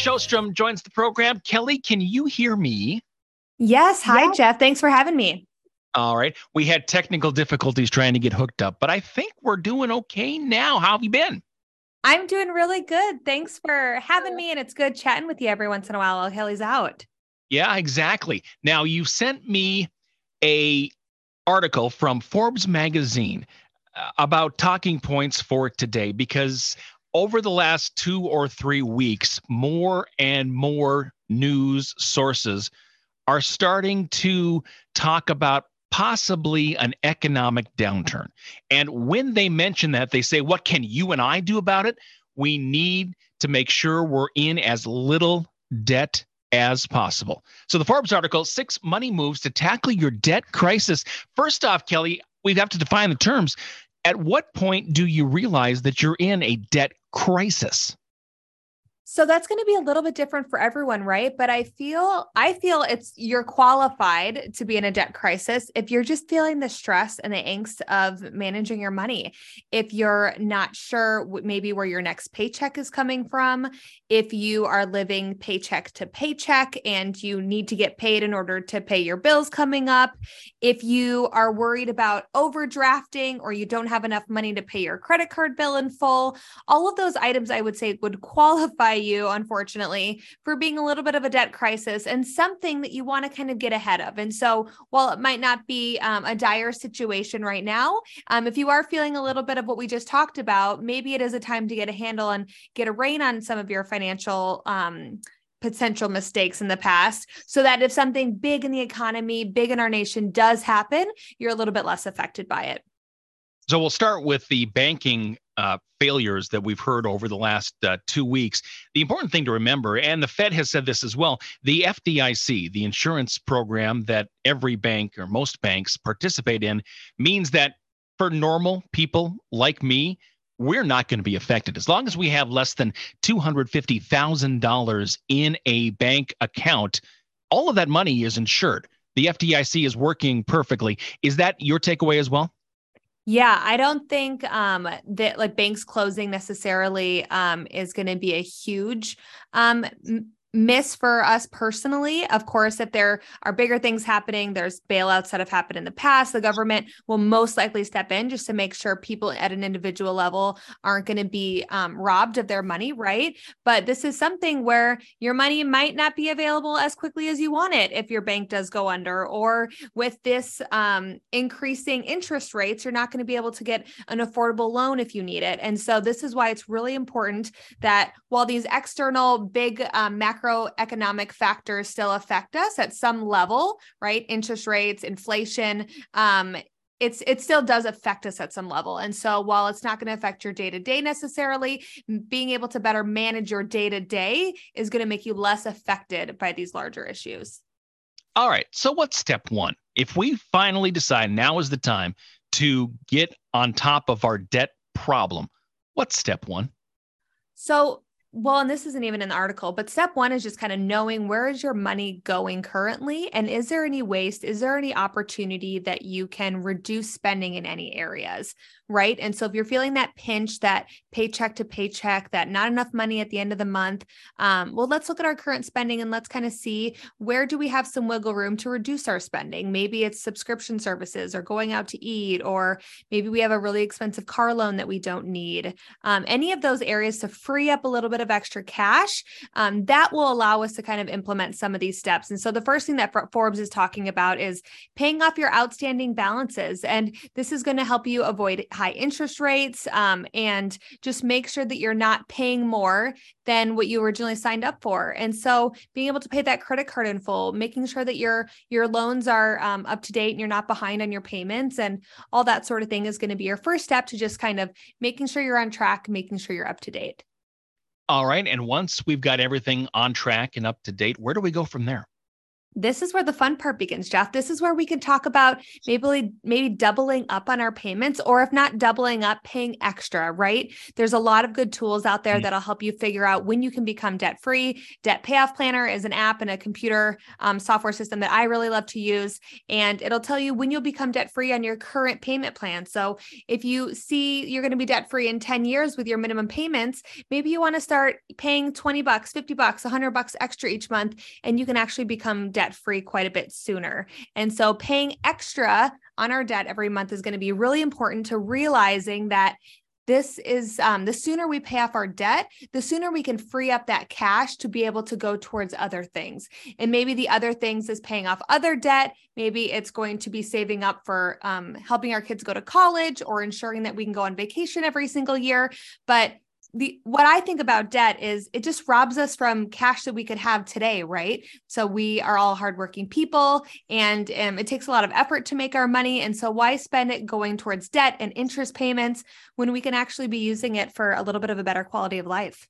Sjostrom joins the program. Kelly, can you hear me? Yes. Hi, yeah. Jeff. Thanks for having me. All right. We had technical difficulties trying to get hooked up, but I think we're doing okay now. How have you been? I'm doing really good. Thanks for having me. And it's good chatting with you every once in a while while Kelly's out. Yeah, exactly. Now you sent me a article from Forbes magazine uh, about talking points for today because over the last two or three weeks, more and more news sources are starting to talk about possibly an economic downturn. And when they mention that, they say, What can you and I do about it? We need to make sure we're in as little debt as possible. So, the Forbes article Six Money Moves to Tackle Your Debt Crisis. First off, Kelly, we have to define the terms. At what point do you realize that you're in a debt crisis? So that's going to be a little bit different for everyone, right? But I feel I feel it's you're qualified to be in a debt crisis if you're just feeling the stress and the angst of managing your money. If you're not sure maybe where your next paycheck is coming from, if you are living paycheck to paycheck and you need to get paid in order to pay your bills coming up, if you are worried about overdrafting or you don't have enough money to pay your credit card bill in full, all of those items I would say would qualify you, unfortunately, for being a little bit of a debt crisis and something that you want to kind of get ahead of. And so, while it might not be um, a dire situation right now, um, if you are feeling a little bit of what we just talked about, maybe it is a time to get a handle and get a rein on some of your financial. Um, potential mistakes in the past so that if something big in the economy, big in our nation does happen, you're a little bit less affected by it. So we'll start with the banking uh, failures that we've heard over the last uh, two weeks. The important thing to remember, and the Fed has said this as well, the FDIC, the insurance program that every bank or most banks participate in, means that for normal people like me, we're not going to be affected as long as we have less than $250,000 in a bank account. All of that money is insured. The FDIC is working perfectly. Is that your takeaway as well? Yeah, I don't think um, that like banks closing necessarily um, is going to be a huge um, miss for us personally. Of course, if there are bigger things happening, there's bailouts that have happened in the past, the government will most likely step in just to make sure people at an individual level aren't going to be um, robbed of their money, right? But this is something where your money might not be available as quickly as you want it if your bank does go under, or with this um, increasing interest rates, you're not going to be able to get an affordable loan if you need it. And so this is why it's really important that while these external big um, macro macroeconomic factors still affect us at some level, right? Interest rates, inflation, um, it's it still does affect us at some level. And so while it's not going to affect your day-to-day necessarily, being able to better manage your day-to-day is going to make you less affected by these larger issues. All right. So what's step 1? If we finally decide now is the time to get on top of our debt problem, what's step 1? So well, and this isn't even the article, but step one is just kind of knowing where is your money going currently? And is there any waste? Is there any opportunity that you can reduce spending in any areas? right? And so if you're feeling that pinch, that paycheck to paycheck, that not enough money at the end of the month, um, well, let's look at our current spending and let's kind of see where do we have some wiggle room to reduce our spending. Maybe it's subscription services or going out to eat, or maybe we have a really expensive car loan that we don't need. Um, any of those areas to free up a little bit of extra cash, um, that will allow us to kind of implement some of these steps. And so the first thing that Forbes is talking about is paying off your outstanding balances. And this is going to help you avoid high interest rates um, and just make sure that you're not paying more than what you originally signed up for. And so being able to pay that credit card in full, making sure that your your loans are um, up to date and you're not behind on your payments and all that sort of thing is going to be your first step to just kind of making sure you're on track, making sure you're up to date. All right. And once we've got everything on track and up to date, where do we go from there? This is where the fun part begins, Jeff. This is where we can talk about maybe maybe doubling up on our payments, or if not doubling up, paying extra. Right? There's a lot of good tools out there mm-hmm. that'll help you figure out when you can become debt free. Debt Payoff Planner is an app and a computer um, software system that I really love to use, and it'll tell you when you'll become debt free on your current payment plan. So if you see you're going to be debt free in 10 years with your minimum payments, maybe you want to start paying 20 bucks, 50 bucks, 100 bucks extra each month, and you can actually become debt free quite a bit sooner. And so paying extra on our debt every month is going to be really important to realizing that this is um, the sooner we pay off our debt, the sooner we can free up that cash to be able to go towards other things. And maybe the other things is paying off other debt. Maybe it's going to be saving up for um, helping our kids go to college or ensuring that we can go on vacation every single year. But the what I think about debt is it just robs us from cash that we could have today, right? So we are all hardworking people, and um, it takes a lot of effort to make our money. And so why spend it going towards debt and interest payments when we can actually be using it for a little bit of a better quality of life?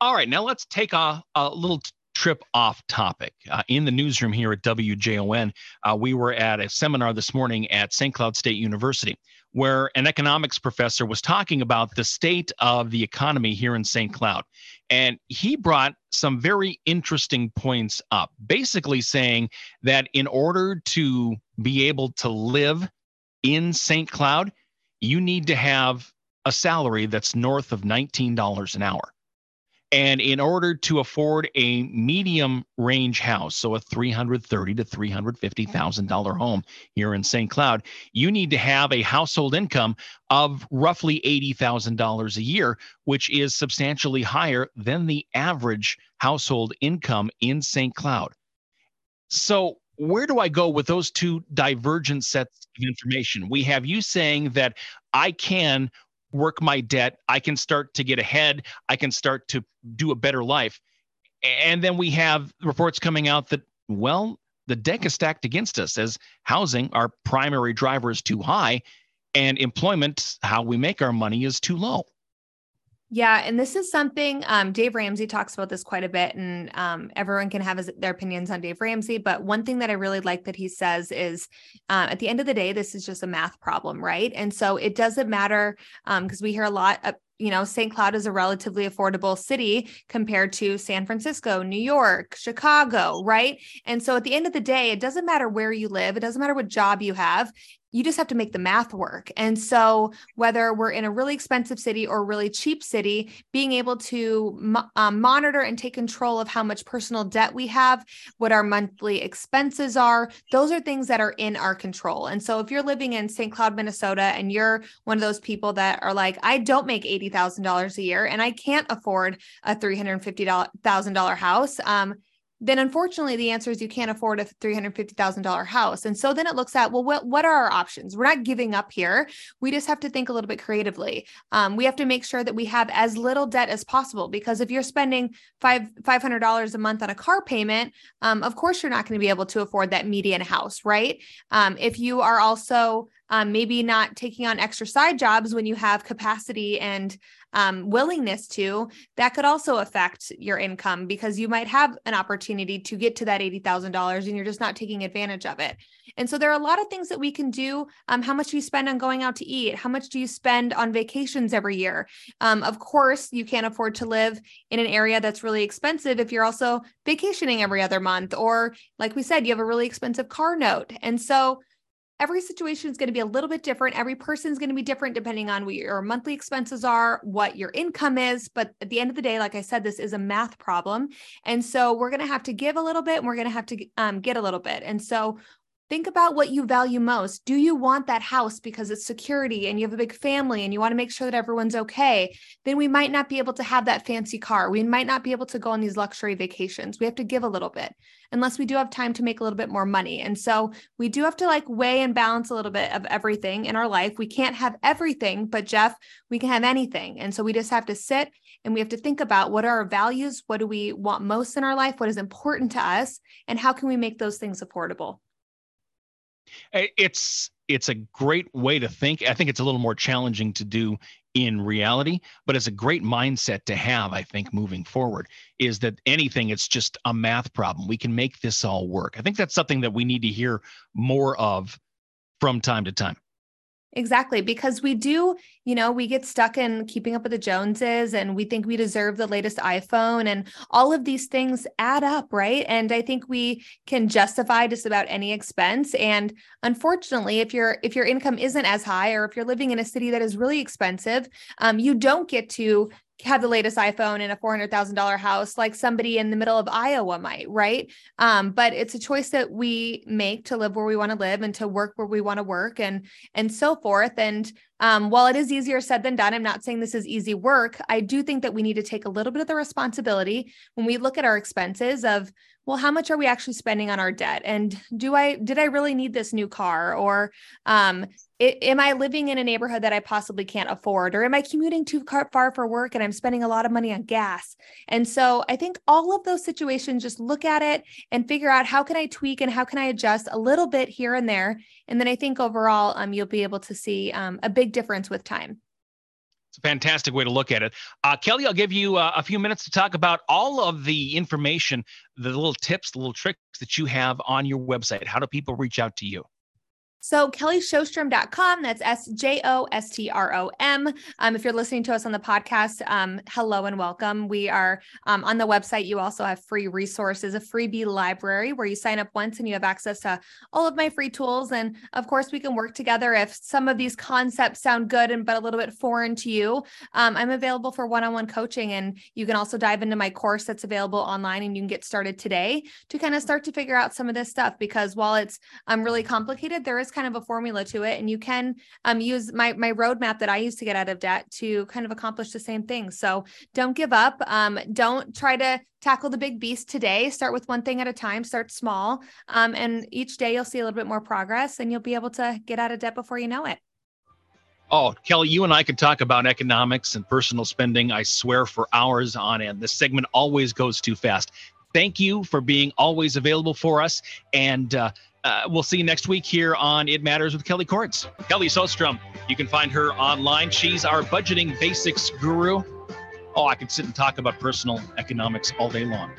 All right, now let's take a, a little trip off topic. Uh, in the newsroom here at WJON, uh, we were at a seminar this morning at St. Cloud State University where an economics professor was talking about the state of the economy here in St. Cloud. And he brought some very interesting points up, basically saying that in order to be able to live in St. Cloud, you need to have a salary that's north of $19 an hour. And in order to afford a medium range house, so a $330 to $350,000 home here in St. Cloud, you need to have a household income of roughly $80,000 a year, which is substantially higher than the average household income in St. Cloud. So, where do I go with those two divergent sets of information? We have you saying that I can work my debt. I can start to get ahead. I can start to do a better life. And then we have reports coming out that, well, the deck is stacked against us as housing, our primary driver, is too high, and employment, how we make our money, is too low. Yeah, and this is something um, Dave Ramsey talks about this quite a bit, and um, everyone can have his, their opinions on Dave Ramsey. But one thing that I really like that he says is, uh, at the end of the day, this is just a math problem, right? And so it doesn't matter because um, we hear a lot. You know, St. Cloud is a relatively affordable city compared to San Francisco, New York, Chicago, right? And so at the end of the day, it doesn't matter where you live, it doesn't matter what job you have you just have to make the math work. And so, whether we're in a really expensive city or really cheap city, being able to mo- um, monitor and take control of how much personal debt we have, what our monthly expenses are, those are things that are in our control. And so, if you're living in St. Cloud, Minnesota, and you're one of those people that are like, I don't make $80,000 a year and I can't afford a $350,000 house, um, then unfortunately the answer is you can't afford a $350,000 house. And so then it looks at, well, what, what are our options? We're not giving up here. We just have to think a little bit creatively. Um, we have to make sure that we have as little debt as possible because if you're spending five, $500 a month on a car payment, um, of course you're not going to be able to afford that median house, right? Um, if you are also um, maybe not taking on extra side jobs when you have capacity and um, willingness to, that could also affect your income because you might have an opportunity to get to that $80,000 and you're just not taking advantage of it. And so there are a lot of things that we can do. Um, how much do you spend on going out to eat? How much do you spend on vacations every year? Um, of course, you can't afford to live in an area that's really expensive if you're also vacationing every other month, or like we said, you have a really expensive car note. And so every situation is going to be a little bit different. Every person is going to be different depending on what your monthly expenses are, what your income is. But at the end of the day, like I said, this is a math problem. And so we're going to have to give a little bit and we're going to have to um, get a little bit. And so Think about what you value most. Do you want that house because it's security and you have a big family and you want to make sure that everyone's okay? Then we might not be able to have that fancy car. We might not be able to go on these luxury vacations. We have to give a little bit unless we do have time to make a little bit more money. And so we do have to like weigh and balance a little bit of everything in our life. We can't have everything, but Jeff, we can have anything. And so we just have to sit and we have to think about what are our values? What do we want most in our life? What is important to us? And how can we make those things affordable? It's it's a great way to think. I think it's a little more challenging to do in reality, but it's a great mindset to have, I think, moving forward is that anything, it's just a math problem. We can make this all work. I think that's something that we need to hear more of from time to time. Exactly. Because we do, you know, we get stuck in keeping up with the Joneses and we think we deserve the latest iPhone and all of these things add up, right? And I think we can justify just about any expense. And unfortunately, if your if your income isn't as high or if you're living in a city that is really expensive, um, you don't get to have the latest iPhone in a $400,000 house like somebody in the middle of Iowa might, right? Um, but it's a choice that we make to live where we want to live and to work where we want to work and and so forth. And um, while it is easier said than done, I'm not saying this is easy work. I do think that we need to take a little bit of the responsibility when we look at our expenses of well how much are we actually spending on our debt? And do i did i really need this new car? Or um, it, am i living in a neighborhood that i possibly can't afford? Or am i commuting too far for work and i'm spending a lot of money on gas? And so i think all of those situations just look at it and figure out how can i tweak and how can i adjust a little bit here and there. And then i think overall um, you'll be able to see um, a big difference with time it's a fantastic way to look at it. Uh, Kelly, I'll give you uh, a few minutes to talk about all of the information, the little tips, the little tricks that you have on your website. How do people reach out to you? So kellysjostrom.com, that's S-J-O-S-T-R-O-M. Um, if you're listening to us on the podcast, um, hello and welcome. We are um, on the website. You also have free resources, a freebie library where you sign up once and you have access to all of my free tools. And of course, we can work together if some of these concepts sound good and but a little bit foreign to you. Um, I'm available for one-on-one coaching and you can also dive into my course that's available online and you can get started today to kind of start to figure out some of this stuff because while it's um, really complicated, there is is kind of a formula to it and you can um, use my my roadmap that i used to get out of debt to kind of accomplish the same thing so don't give up um, don't try to tackle the big beast today start with one thing at a time start small um, and each day you'll see a little bit more progress and you'll be able to get out of debt before you know it Oh, Kelly, you and I could talk about economics and personal spending, I swear, for hours on end. This segment always goes too fast. Thank you for being always available for us. And uh, uh, we'll see you next week here on It Matters with Kelly Cordes. Kelly Sjostrom, you can find her online. She's our budgeting basics guru. Oh, I could sit and talk about personal economics all day long.